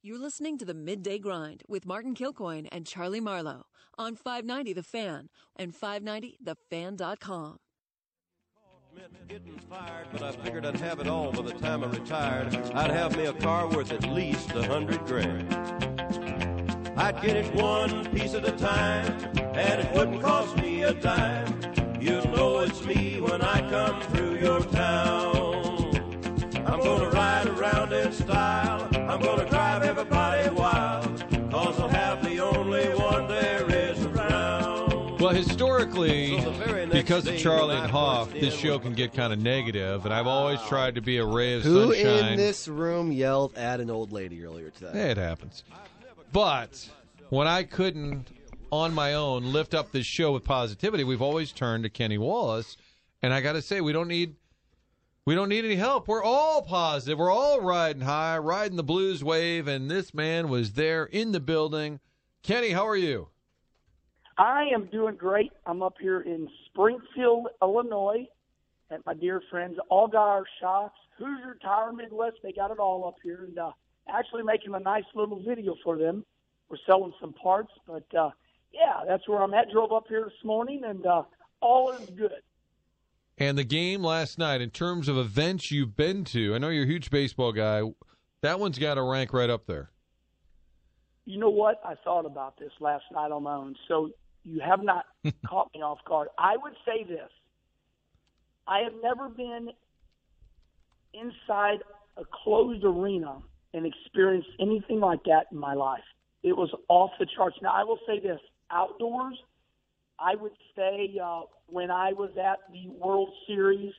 You're listening to the Midday Grind with Martin Kilcoyne and Charlie Marlowe on 590 The Fan and 590thefan.com. Getting fired, but I figured I'd have it all by the time I retired. I'd have me a car worth at least a hundred grand. I'd get it one piece at a time, and it wouldn't cost me a dime. You'll know it's me when I come through your town. Drive everybody wild. Cause I'll have the only one there is around. Well, historically, So the very next because of Charlie and Hoff, this show can get kind of negative, and I've always tried to be a ray of Who sunshine. Who in this room yelled at an old lady earlier today? It happens. But when I couldn't, on my own, lift up this show with positivity, we've always turned to Kenny Wallace, and I got to say, we don't need. We don't need any help. We're all positive. We're all riding high, riding the blues wave, and this man was there in the building. Kenny, how are you? I am doing great. I'm up here in Springfield, Illinois, at my dear friends Allgaier Shops, Hoosier Tire Midwest. They got it all up here, and uh, actually making a nice little video for them. We're selling some parts, but uh, yeah, that's where I'm at. Drove up here this morning, and uh, all is good. And the game last night, in terms of events you've been to, I know you're a huge baseball guy. That one's got to rank right up there. You know what? I thought about this last night on my own. So you have not caught me off guard. I would say this. I have never been inside a closed arena and experienced anything like that in my life. It was off the charts. Now, I will say this outdoors, I would say uh, when I was at the World Series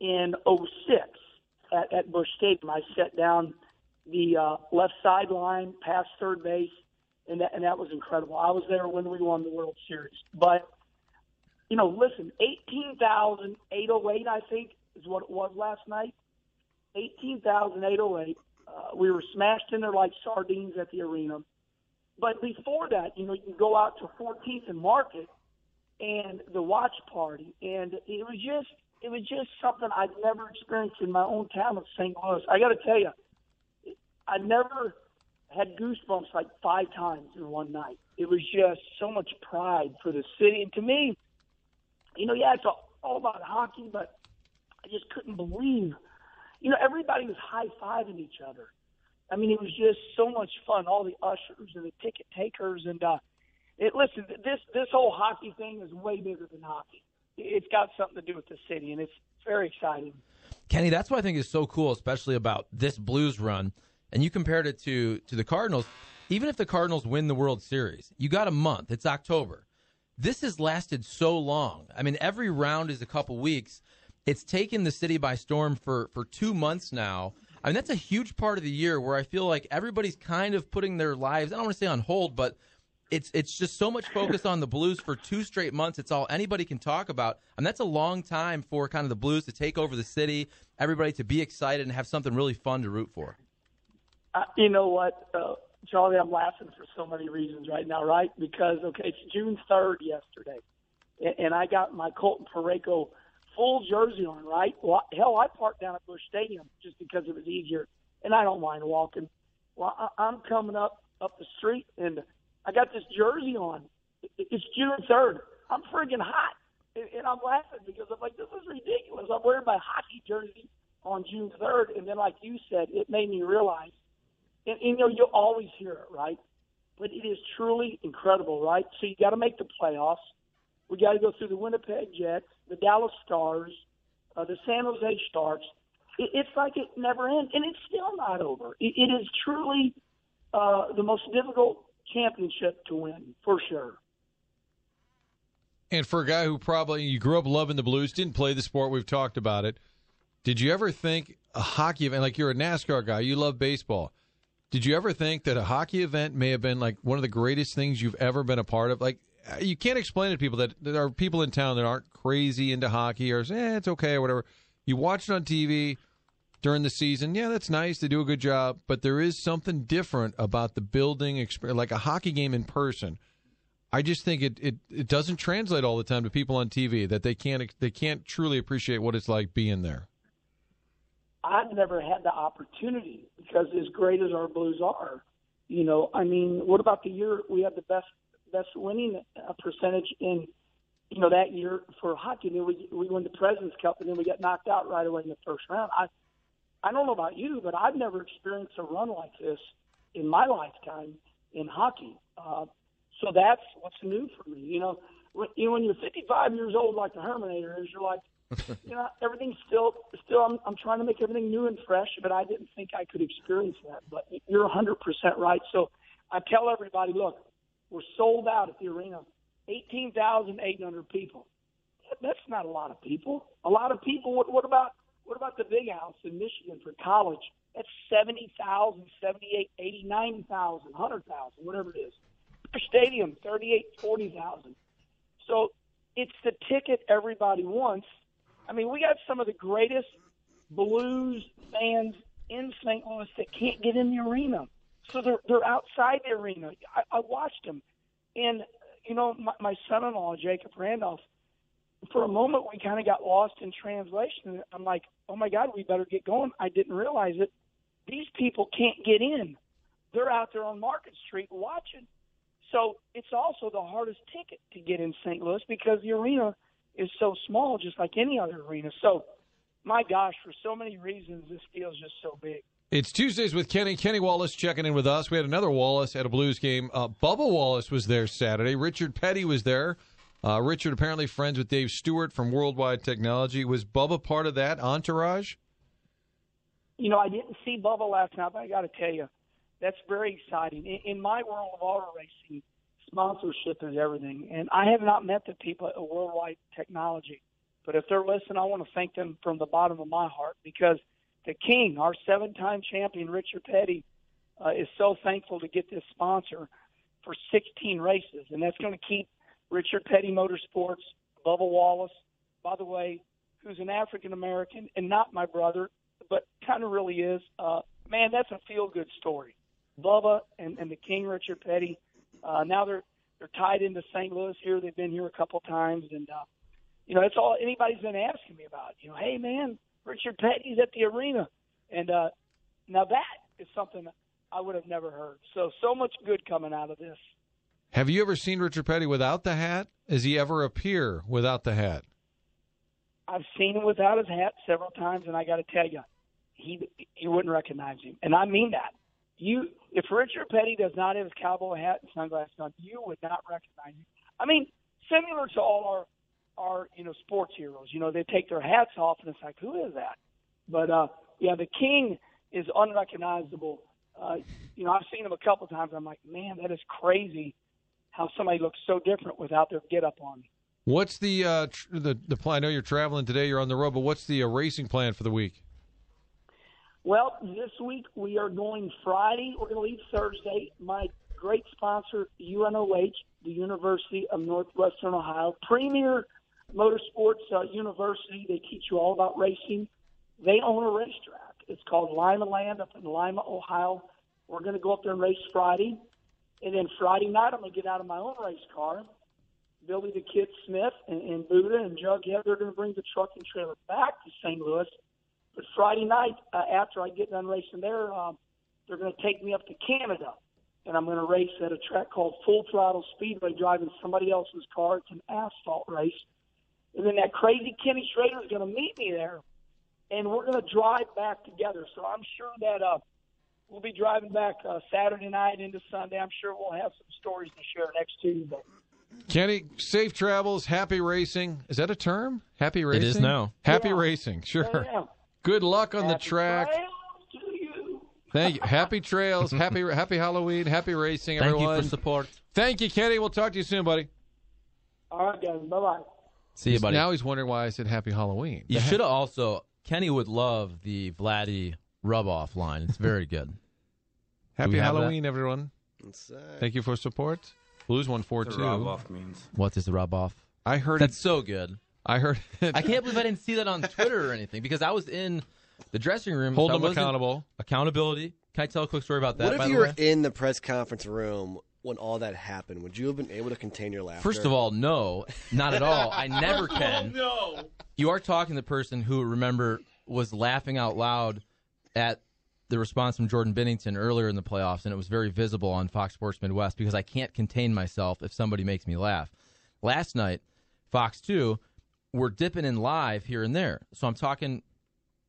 in '06 at, at Busch Stadium, I sat down the uh, left sideline past third base, and that, and that was incredible. I was there when we won the World Series. But, you know, listen, 18,808, I think, is what it was last night. 18,808. Uh, we were smashed in there like sardines at the arena. But before that, you know, you can go out to 14th and Market and the watch party, and it was just it was just something I'd never experienced in my own town of St. Louis. I got to tell you, I never had goosebumps like five times in one night. It was just so much pride for the city, and to me, you know, yeah, it's all, all about hockey, but I just couldn't believe, you know, everybody was high fiving each other. I mean, it was just so much fun. All the ushers and the ticket takers, and uh, it, listen, this this whole hockey thing is way bigger than hockey. It's got something to do with the city, and it's very exciting. Kenny, that's what I think is so cool, especially about this Blues run. And you compared it to to the Cardinals. Even if the Cardinals win the World Series, you got a month. It's October. This has lasted so long. I mean, every round is a couple weeks. It's taken the city by storm for for two months now. I mean, that's a huge part of the year where I feel like everybody's kind of putting their lives. I don't want to say on hold, but it's it's just so much focus on the Blues for two straight months. It's all anybody can talk about, and that's a long time for kind of the Blues to take over the city, everybody to be excited and have something really fun to root for. Uh, you know what, uh, Charlie? I'm laughing for so many reasons right now, right? Because okay, it's June 3rd yesterday, and, and I got my Colton Parayko full jersey on, right? Well, hell, I parked down at Busch Stadium just because it was easier, and I don't mind walking. Well, I, I'm coming up up the street, and I got this jersey on. It's June 3rd. I'm friggin' hot, and, I'm laughing because I'm like, this is ridiculous. I'm wearing my hockey jersey on June 3rd, and then, like you said, it made me realize and, and, you know you'll always hear it, right? But it is truly incredible, right? So you got to make the playoffs. We got to go through the Winnipeg Jets, the Dallas Stars, uh, the San Jose Sharks. It, it's like it never ends, and it's still not over. It, it is truly uh, the most difficult championship to win, for sure. And for a guy who probably you grew up loving the Blues, didn't play the sport, we've talked about it. Did you ever think a hockey event, like you're a NASCAR guy, you love baseball? Did you ever think that a hockey event may have been like one of the greatest things you've ever been a part of? Like, you can't explain to people that there are people in town that aren't crazy into hockey or say, eh, it's okay or whatever. You watch it on TV during the season. Yeah, that's nice. They do a good job. But there is something different about the building experience, like a hockey game in person. I just think it, it, it doesn't translate all the time to people on TV that they can't they can't truly appreciate what it's like being there. I've never had the opportunity because as great as our Blues are, you know, I mean, what about the year we had the best best winning uh, percentage in, you know, that year for hockey? And then we we won the Presidents Cup, and then we got knocked out right away in the first round. I I don't know about you, but I've never experienced a run like this in my lifetime in hockey. Uh, so that's what's new for me. You know, when, you know, when you're 55 years old, like the Herminator is, you're like, you know, everything's still, still. I'm, I'm trying to make everything new and fresh, but I didn't think I could experience that. But you're 100% right. So I tell everybody, look, we're sold out at the arena, 18,800 people. That's not a lot of people. A lot of people. What, what about what about the big house in Michigan for college? That's 70,000, 78, 89,000, 100,000, whatever it is. Stadium, 38, 40,000. So it's the ticket everybody wants. I mean, we got some of the greatest blues fans in St. Louis that can't get in the arena. So they're they're outside the arena. I, I watched them, and you know my, my son-in-law Jacob Randolph. For a moment, we kind of got lost in translation. I'm like, oh my God, we better get going. I didn't realize it. These people can't get in. They're out there on Market Street watching. So it's also the hardest ticket to get in St. Louis because the arena is so small, just like any other arena. So, my gosh, for so many reasons, this feels just so big. It's Tuesdays with Kenny. Kenny Wallace checking in with us. We had another Wallace at a Blues game. Uh, Bubba Wallace was there Saturday. Richard Petty was there. Uh, Richard apparently friends with Dave Stewart from Worldwide Technology. Was Bubba part of that entourage? You know, I didn't see Bubba last night, but I got to tell you, that's very exciting. In, in my world of auto racing, sponsorship is everything. And I have not met the people at Worldwide Technology, but if they're listening, I want to thank them from the bottom of my heart because the King, our seven-time champion Richard Petty, uh, is so thankful to get this sponsor for 16 races, and that's going to keep Richard Petty Motorsports, Bubba Wallace, by the way, who's an African American and not my brother, but kind of really is. Uh, man, that's a feel-good story. Bubba and, and the King Richard Petty. Uh, now they're they're tied into St. Louis here. They've been here a couple times, and uh, you know that's all anybody's been asking me about. You know, hey man, Richard Petty's at the arena, and uh, now that is something I would have never heard. So so much good coming out of this. Have you ever seen Richard Petty without the hat? Does he ever appear without the hat? I've seen him without his hat several times, and I got to tell you, he you wouldn't recognize him, and I mean that. You, if Richard Petty does not have his cowboy hat and sunglasses on, you would not recognize him. I mean, similar to all our our you know sports heroes. You know, they take their hats off, and it's like, who is that? But uh, yeah, the King is unrecognizable. Uh, you know, I've seen him a couple times. I'm like, man, that is crazy. How somebody looks so different without their get up on. What's the uh, tr- the the plan? I know you're traveling today. You're on the road, but what's the uh, racing plan for the week? Well, this week we are going Friday. We're going to leave Thursday. My great sponsor, UNOH, the University of Northwestern Ohio, premier motorsports uh, university. They teach you all about racing. They own a racetrack. It's called Limaland up in Lima, Ohio. We're going to go up there and race Friday. And then Friday night, I'm going to get out of my own race car. Billy the Kid Smith and, and Buddha and Jughead, they're going to bring the truck and trailer back to St. Louis but Friday night, uh, after I get done racing there, um, they're going to take me up to Canada, and I'm going to race at a track called Full Throttle Speedway, driving somebody else's car. It's an asphalt race, and then that crazy Kenny Schrader is going to meet me there, and we're going to drive back together. So I'm sure that uh, we'll be driving back uh, Saturday night into Sunday. I'm sure we'll have some stories to share next Tuesday. Kenny, safe travels, happy racing. Is that a term? Happy racing? It is now. Happy Yeah. racing, sure. Yeah. Good luck on the track. you. Thank you. Happy trails. Happy Happy Halloween. Happy racing, Thank everyone. you for support. Thank you, Kenny. We'll talk to you soon, buddy. All right, guys. Bye bye. See you, buddy. Now he's wondering why I said Happy Halloween. you should have also. Kenny would love the Vladdy rub off line. It's very good. Happy we that? Halloween, everyone. Let's, Thank you for support. Blues one four The. Rob off means. what is the rub off? I heard That's it. so good. I heard it. I can't believe I didn't see that on Twitter or anything because I was in the dressing room. Hold so them accountable. Accountability. Can I tell a quick story about that? what by if the you were way? in the press conference room when all that happened? Would you have been able to contain your laughter? First of all, no, not at all. I never can. Oh, no. You are talking to the person who remember was laughing out loud at the response from Jordan Binnington earlier in the playoffs, and it was very visible on Fox Sports Midwest because I can't contain myself if somebody makes me laugh. Last night, Fox 2, we're dipping in live here and there. So I'm talking,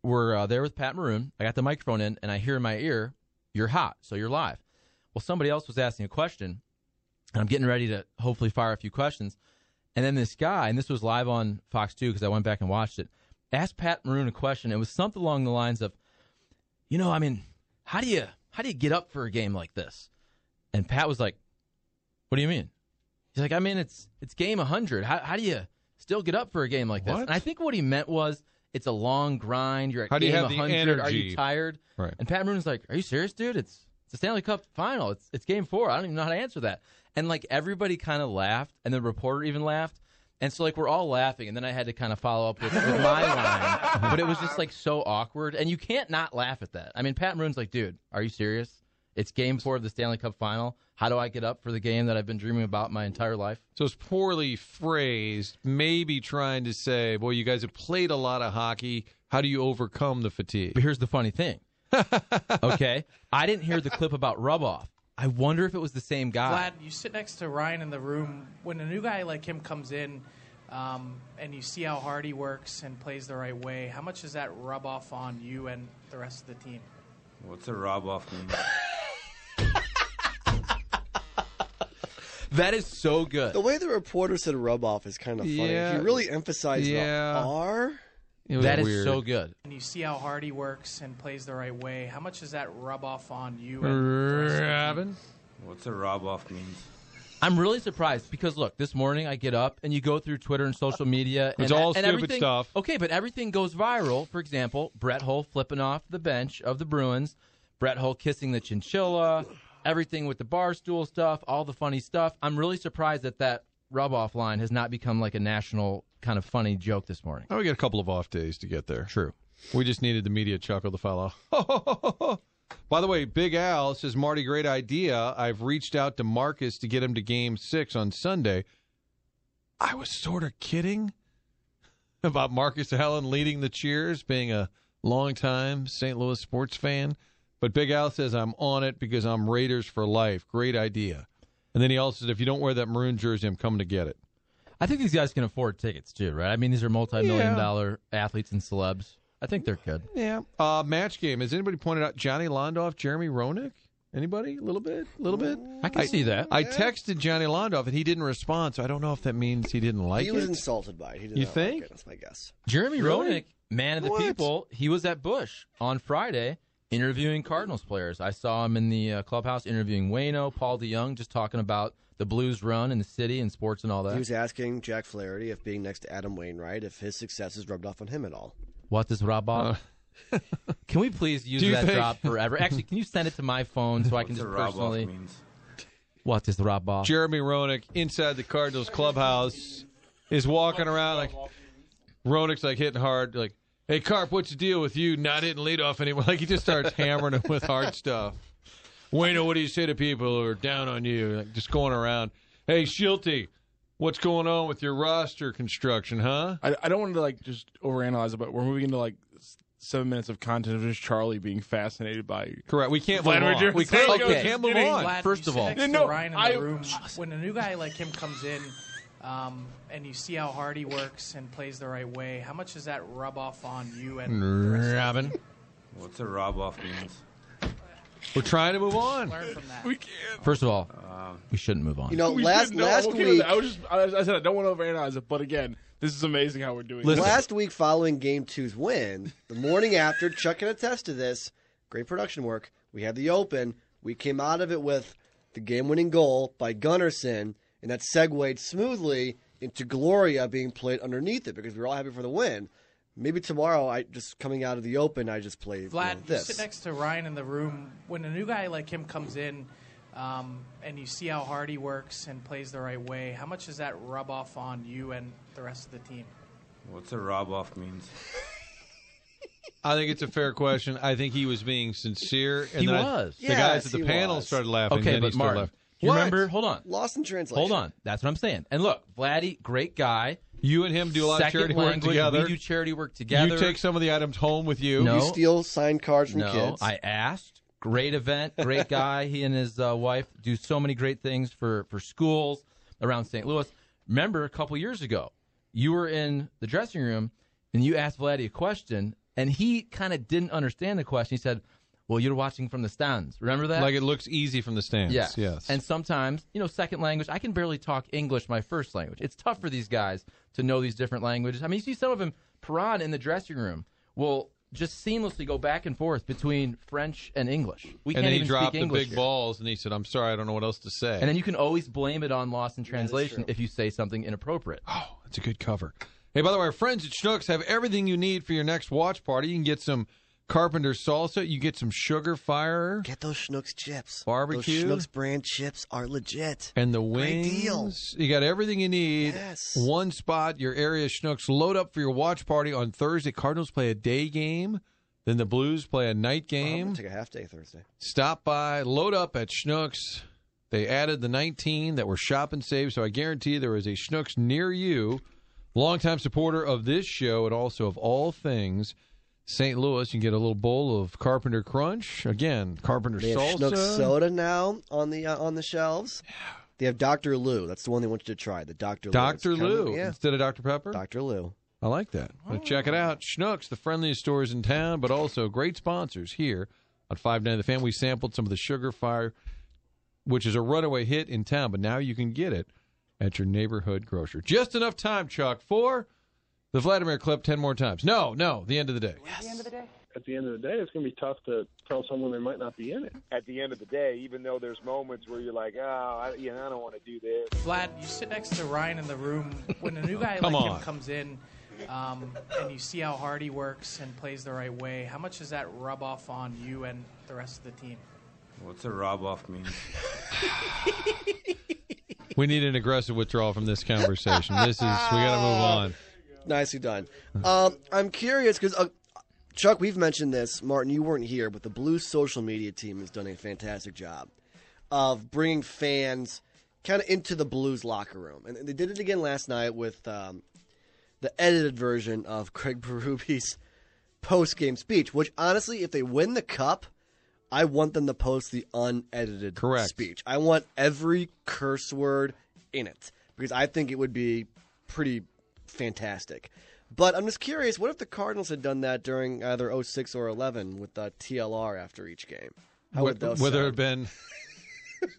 we're uh, there with Pat Maroon. I got the microphone in, and I hear in my ear, You're hot, so you're live. Well, somebody else was asking a question, and I'm getting ready to hopefully fire a few questions. And then this guy, and this was live on Fox 2 because I went back and watched it, asked Pat Maroon a question. It was something along the lines of, you know, I mean, how do you how do you get up for a game like this? And Pat was like, What do you mean? He's like, I mean, it's it's game 100. How how do you still get up for a game like this? What? And I think what he meant was it's a long grind. You're at How do you game have the 100. Are you tired? Right. And Pat Maroon's like, Are you serious, dude? It's it's a Stanley Cup final. It's it's game four. I don't even know how to answer that. And like everybody kind of laughed, and the reporter even laughed. And so like we're all laughing, and then I had to kind of follow up with, with my line, but it was just like so awkward, and you can't not laugh at that. I mean, Pat Maroon's like, dude, are you serious? It's Game Four of the Stanley Cup Final. How do I get up for the game that I've been dreaming about my entire life? So it's poorly phrased, maybe trying to say, boy, you guys have played a lot of hockey. How do you overcome the fatigue? But here's the funny thing. okay, I didn't hear the clip about rub off. I wonder if it was the same guy. Vlad, you sit next to Ryan in the room. When a new guy like him comes in, um, and you see how hard he works and plays the right way, how much does that rub off on you and the rest of the team? What's a rub off mean? That is so good. The way the reporter said rub off is kind of funny. Yeah. He really emphasized Yeah. the R. It was That is weird. so good. And you see how hard he works and plays the right way, how much does that rub off on you and the rest of? Robin? What's a rob off means? I'm really surprised because look, this morning I get up and you go through Twitter and social media. It's and, all and stupid everything- stuff. Okay, but everything goes viral. For example, Brett Hull flipping off the bench of the Bruins, Brett Hull kissing the chinchilla, everything with the bar stool stuff, all the funny stuff. I'm really surprised that that rub off line has not become like a national kind of funny joke this morning. Oh, we got a couple of off days to get there. True. We just needed the media chuckle to follow. By the way, Big Al says, Marty, great idea. I've reached out to Marcus to get him to game six on Sunday. I was sort of kidding about Marcus Allen leading the cheers, being a longtime St. Louis sports fan. But Big Al says, I'm on it because I'm Raiders for life. Great idea. And then he also said, if you don't wear that maroon jersey, I'm coming to get it. I think these guys can afford tickets too, right? I mean, these are multi-million Yeah. dollar athletes and celebs. I think they're good. Yeah. Uh, match game. Has anybody pointed out Johnny Londoff, Jeremy Roenick? Anybody? A little bit? A little bit? I can see that. I texted Johnny Londoff and he didn't respond, so I don't know if that means he didn't like it. he was it. insulted by it. He didn't You think? Like it. That's my guess. Jeremy Really? Roenick, man of the What? people, he was at Busch on Friday interviewing Cardinals players. I saw him in the uh, clubhouse interviewing Wayno, Paul DeJong, just talking about the Blues run in the city and sports and all that. He was asking Jack Flaherty if being next to Adam Wainwright, if his success has rubbed off on him at all. what does Rob Bob? can we please use Uh. Do you that think- drop forever? Actually, can you send it to my phone so I can just a rob off personally? means? What is Rob Bob? Jeremy Roenick inside the Cardinals clubhouse is walking around like Roenick's like hitting hard, like, "Hey Carp, what's the deal with you not hitting leadoff anymore?" Like he just starts hammering him with hard stuff. Wayno, what do you say to people who are down on you? Like just going around. Hey Shilty, what's going on with your roster construction, huh? I, I don't want to like just overanalyze it, but we're moving into like seven minutes of content of just Charlie being fascinated by. Correct. We can't move Vladimir on. We can't, Okay. we can't move on. Vlad, First of all- next Yeah, to no, Ryan in I- the room. When a new guy like him comes in, um, and you see how hard he works and plays the right way, how much does that rub off on you and the rest of the Robin, What's a rub off means? We're trying to move on. Learn from that. We can't. First of all, um, we shouldn't move on. You know, We last should- no, I'm last okay week. I was just. I, I said I don't want to overanalyze it, but again, this is amazing how we're doing. Listen. last week following Game Two's win, the morning after, Chuck can attest to this. Great production work. We had the open. We came out of it with the game-winning goal by Gunnarsson, and that segued smoothly into Gloria being played underneath it because we were all happy for the win. Maybe tomorrow, I just coming out of the open, I just play you know, Vlad, you this. sit next to Ryan in the room. When a new guy like him comes in, um, and you see how hard he works and plays the right way, how much does that rub off on you and the rest of the team? What's a rub off means? I think it's a fair question. I think he was being sincere. And He then I- was. the guys at the panel was. started laughing. Okay, then but started Martin, laughing. you remember? Hold on. Lost in translation. Hold on. That's what I'm saying. And look, Vladdy, great guy. You and him do a lot Second of charity work together. We do charity work together. You take some of the items home with you. No. You steal signed cards from no, kids. I asked. Great event, great guy. he and his uh, wife do so many great things for for schools around St. Louis. Remember a couple years ago, you were in the dressing room and you asked Vladdy a question, and he kind of didn't understand the question. He said, "Well, you're watching from the stands. Remember that?" Like it looks easy from the stands. Yes. Yes. And sometimes, you know, second language, I can barely talk English, my first language. It's tough for these guys to know these different languages. I mean, you see some of them, Perron in the dressing room will just seamlessly go back and forth between French and English. We and can't then he dropped the English big here. balls, and he said, "I'm sorry, I don't know what else to say." And then you can always blame it on loss in translation if you say something inappropriate. Oh, that's a good cover. Hey, by the way, our friends at Schnucks have everything you need for your next watch party. You can get some Carpenter salsa. You get some Sugar Fire Get those Schnucks chips. Barbecue. Those Schnucks brand chips are legit. and the Great wings. deal. You got everything you need. Yes. One spot, your area Schnucks. Load up for your watch party on Thursday. Cardinals play a day game. Then the Blues play a night game. gonna take a half day Thursday. Stop by, load up at Schnucks. They added the 19 that were shop and save, so I guarantee there is a Schnucks near you. Longtime supporter of this show and also of all things St. Louis. You can get a little bowl of Carpenter Crunch. Again, Carpenter They have soda now on the uh, on the shelves. They have Dr. Lou. That's the one they want you to try. The Dr. Lou. Dr. Kind of- Lou yeah. instead of Dr. Pepper. Dr. Lou. I like that. Well, check it out. Schnucks, the friendliest stores in town, but also great sponsors here on Five 590 The Fan. We sampled some of the Sugar Fire, which is a runaway hit in town, but now you can get it at your neighborhood grocer. Just enough time, Chuck, for the Vladimir clip 10 more times. No, no, the end of the day. Yes. At the end of the day, it's going to be tough to tell someone they might not be in it. At the end of the day, even though there's moments where you're like, oh, I, you know, I don't want to do this. Vlad, you sit next to Ryan in the room when a new guy Come like on. him comes in, um, and you see how hard he works and plays the right way. How much does that rub off on you and the rest of the team? What's a rub off mean? We need an aggressive withdrawal from this conversation. This is, we got to move on. Nicely done. Um, I'm curious because uh, Chuck, we've mentioned this. Martin, you weren't here, but the Blues social media team has done a fantastic job of bringing fans kind of into the Blues locker room, and they did it again last night with um, the edited version of Craig Berube's post game speech. Which honestly, if they win the cup. I want them to post the unedited Correct. speech. I want every curse word in it because I think it would be pretty fantastic. But I'm just curious, what if the Cardinals had done that during either 06 or 11 with the TLR after each game? How would those Whether it sound? had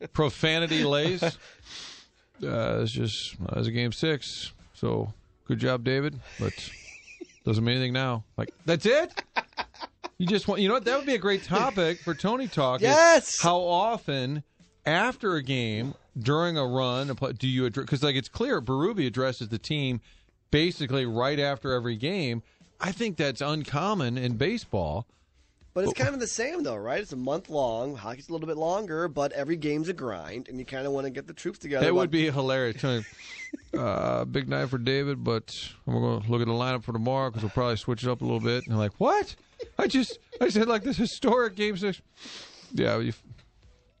been profanity lays? Uh, it's just uh, it's a game six. So good job, David. But doesn't mean anything now. Like that's it. You just want you know what that would be a great topic for Tony Talk. Yes! How often after a game during a run do you address? Because like it's clear, Berube addresses the team basically right after every game. I think that's uncommon in baseball. But it's kind of the same, though, right? It's a month long. Hockey's a little bit longer, but every game's a grind, and you kind of want to get the troops together. That would be hilarious. Uh, big night for David, but we're going to look at the lineup for tomorrow because we'll probably switch it up a little bit. And they're like, what? I just I said like this historic game six. Yeah, you,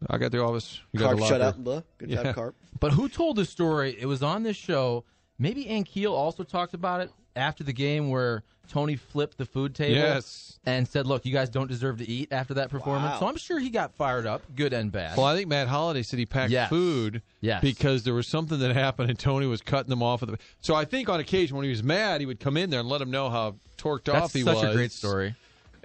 I got the office. You got Carp the shut up. Blah. Good Yeah. job, Carp. But who told the story? It was on this show. Maybe Ankiel also talked about it after the game where Tony flipped the food table. Yes. And said, look, you guys don't deserve to eat after that performance. Wow. So I'm sure he got fired up, good and bad. Well, I think Matt Holliday said he packed Yes. food Yes. because there was something that happened and Tony was cutting them off. Of the, so I think on occasion when he was mad, he would come in there and let him know how torqued That's off he such was. a great story.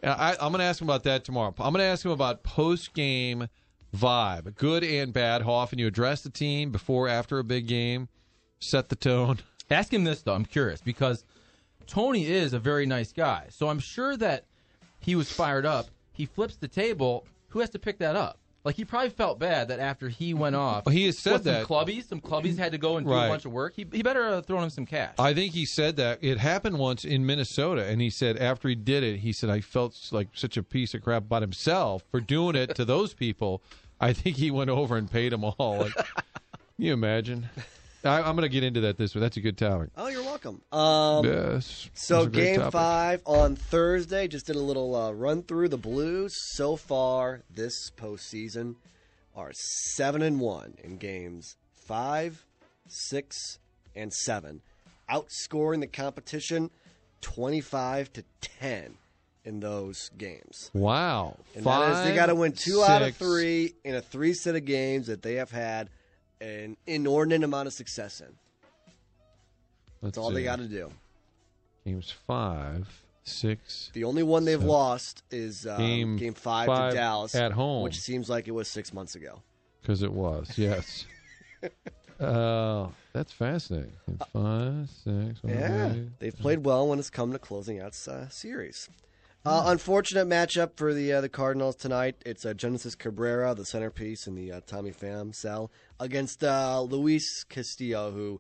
I, I'm going to ask him about that tomorrow. I'm going to ask him about post game vibe, good and bad. How often you address the team before, after a big game, set the tone. Ask him this though. I'm curious because Tony is a very nice guy. So I'm sure that he was fired up. He flips the table. Who has to pick that up? Like he probably felt bad that after he went off, he has said what, that. some clubbies, some clubbies had to go and do Right. a bunch of work. He, he better uh, throw him some cash. I think he said that it happened once in Minnesota, and he said after he did it, he said I felt like such a piece of crap about himself for doing it to those people. I think he went over and paid them all. Like, can you imagine? I, I'm going to get into that this week. That's a good topic. Oh, you're welcome. Um, yes. So That's a great game five on Thursday. Just did a little uh, run through the Blues so far this postseason are seven and one in games five, six, and seven, outscoring the competition twenty-five to ten in those games. Wow. And that is, they got to win two out of three in a three set of games that they have had an inordinate amount of success in. Let's That's all they got to do. Games five, six. The only one they've seven. lost is um, Game game, five, five to Dallas at home. which seems like it was six months ago. Because it was, yes. uh, that's fascinating. Five, six, Yeah, okay. they've played well when it's come to closing out uh, series. Uh, unfortunate matchup for the uh, the Cardinals tonight. It's uh, Genesis Cabrera, the centerpiece in the uh, Tommy Pham cell, against uh, Luis Castillo, who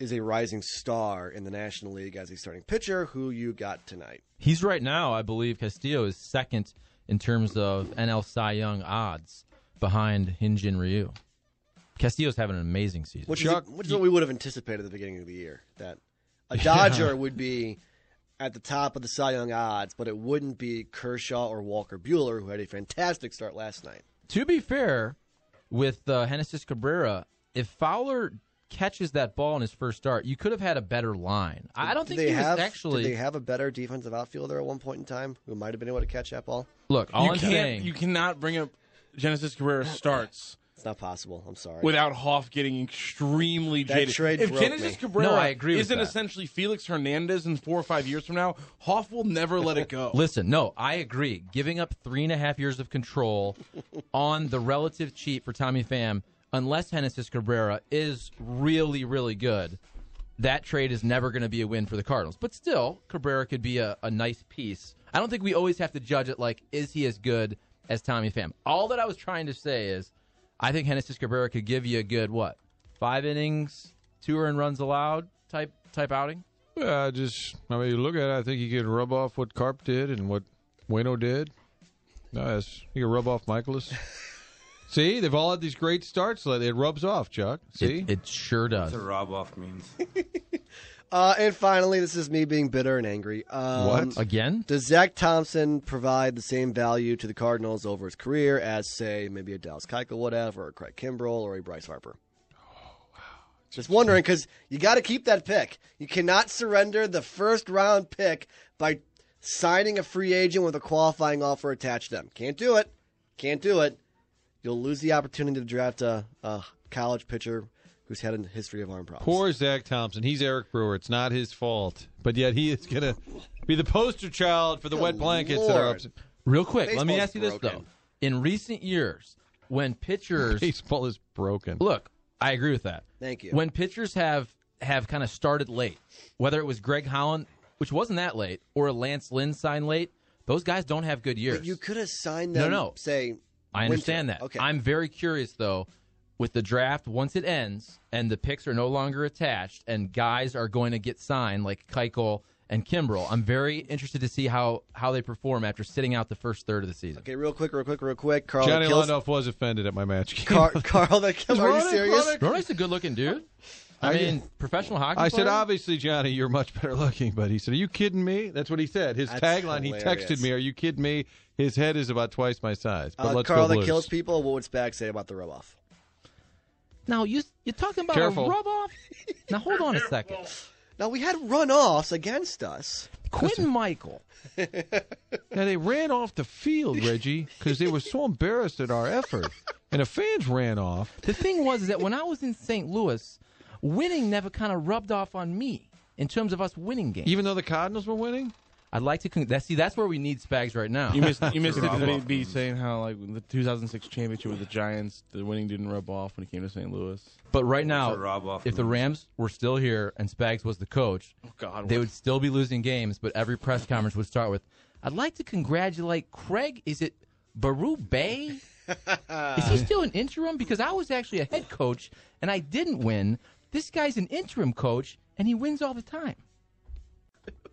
is a rising star in the National League as a starting pitcher. Who you got tonight? He's right now, I believe, Castillo is second in terms of NL Cy Young odds behind Hyun-Jin Ryu. Castillo's having an amazing season. Which is which is what we would have anticipated at the beginning of the year. That a Dodger would be at the top of the Cy Young odds, but it wouldn't be Kershaw or Walker Buehler, who had a fantastic start last night. To be fair, with uh, Genesis Cabrera, if Fowler catches that ball in his first start, you could have had a better line. I don't Did think they he was have, actually. Did they have a better defensive outfielder at one point in time who might have been able to catch that ball? Look, all you I'm can't. saying, You cannot bring up Genesis Cabrera starts It's not possible. I'm sorry. without Hoff getting extremely That jaded. trade if broke Genesis me. Cabrera No, I agree isn't essentially Felix Hernandez in four or five years from now, Hoff will never let it go. Listen, no, I agree. Giving up three and a half years of control on the relative cheap for Tommy Pham, unless Genesis Cabrera is really, really good, that trade is never going to be a win for the Cardinals. But still, Cabrera could be a, a nice piece. I don't think we always have to judge it like, is he as good as Tommy Pham? All that I was trying to say is, I think Genesis Cabrera could give you a good, what, five innings, two earned runs allowed type type outing? Yeah, just I mean, you look at it. I think you could rub off what Carp did and what Bueno did. No, yes, you can rub off Mikolas. See, they've all had these great starts. It rubs off, Chuck. See, It, it sure does. That's a rob off means. Uh, and finally, this is me being bitter and angry. Um, What? Again? Does Zack Thompson provide the same value to the Cardinals over his career as, say, maybe a Dallas Keuchel, whatever, or a Craig Kimbrel, or a Bryce Harper? Oh, wow. Just wondering because you got to keep that pick. You cannot surrender the first round pick by signing a free agent with a qualifying offer attached to them. Can't do it. Can't do it. You'll lose the opportunity to draft a, a college pitcher who's had a history of arm problems. poor Zack Thompson. He's Eric Brewer. It's not his fault, but yet he is going to be the poster child for the wet blankets that are upset. Real quick, let me ask you this though. In recent years, when pitchers Baseball is broken. look, I agree with that. Thank you. When pitchers have have kind of started late, whether it was Greg Holland, which wasn't that late, or Lance Lynn signed late, those guys don't have good years. But you could have signed No, them, no. say, I understand winter. that. Okay. I'm very curious though with the draft once it ends and the picks are no longer attached and guys are going to get signed like Keuchel and Kimbrel. I'm very interested to see how how they perform after sitting out the first third of the season. Okay, real quick, real quick, real quick. Carl Johnny Kills- Londoff was offended at my match. Car- Carl, the Kill- are you serious? Roenick. Roenick's a good looking dude. I, I- mean, professional hockey. I said, obviously, Johnny, you're much better looking. But he said, Are you kidding me? That's what he said. His That's tagline, he texted me, Are you kidding me? His head is about twice my size. But Uh, let's Carl go that Blues. kills people. What would Spag say about the rub off? Now you you're talking about Careful. a rub off. now hold on a second. Now we had runoffs against us. Quentin Michael. Now, they ran off the field, Reggie, because they were so embarrassed at our effort. And the fans ran off. The thing was is that when I was in St. Louis, winning never kind of rubbed off on me in terms of us winning games. Even though the Cardinals were winning? I'd like to con- that, see that's where we need Spags right now. You missed, you missed it be saying how like the 2006 championship with the Giants, the winning didn't rub off when it came to St. Louis. But right now, a rob-off if the. Rams were still here and Spags was the coach, oh, God, they what- would still be losing games. But every press conference would start with, "I'd like to congratulate Craig. Is it Baru Bay? Is he still an interim? Because I was actually a head coach and I didn't win. This guy's an interim coach and he wins all the time."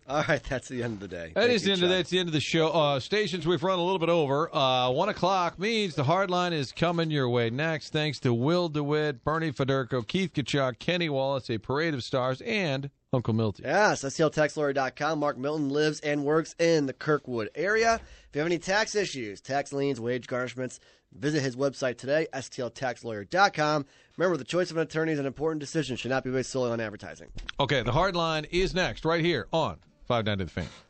All right, that's the end of the day. That Thank is you, the end of Chuck. that's the end of the show. Uh, stations we've run a little bit over. Uh, one o'clock means the hard line is coming your way next. Thanks to Will DeWitt, Bernie Federko, Keith Tkachuk, Kenny Wallace, a parade of stars, and Uncle Milty. Yes, STLTaxLawyer.com. Mark Milton lives and works in the Kirkwood area. If you have any tax issues, tax liens, wage garnishments, Visit his website today, stltaxlawyer.com. Remember, the choice of an attorney is an important decision, should not be based solely on advertising. Okay, the hard line is next, right here on 590 The Fan.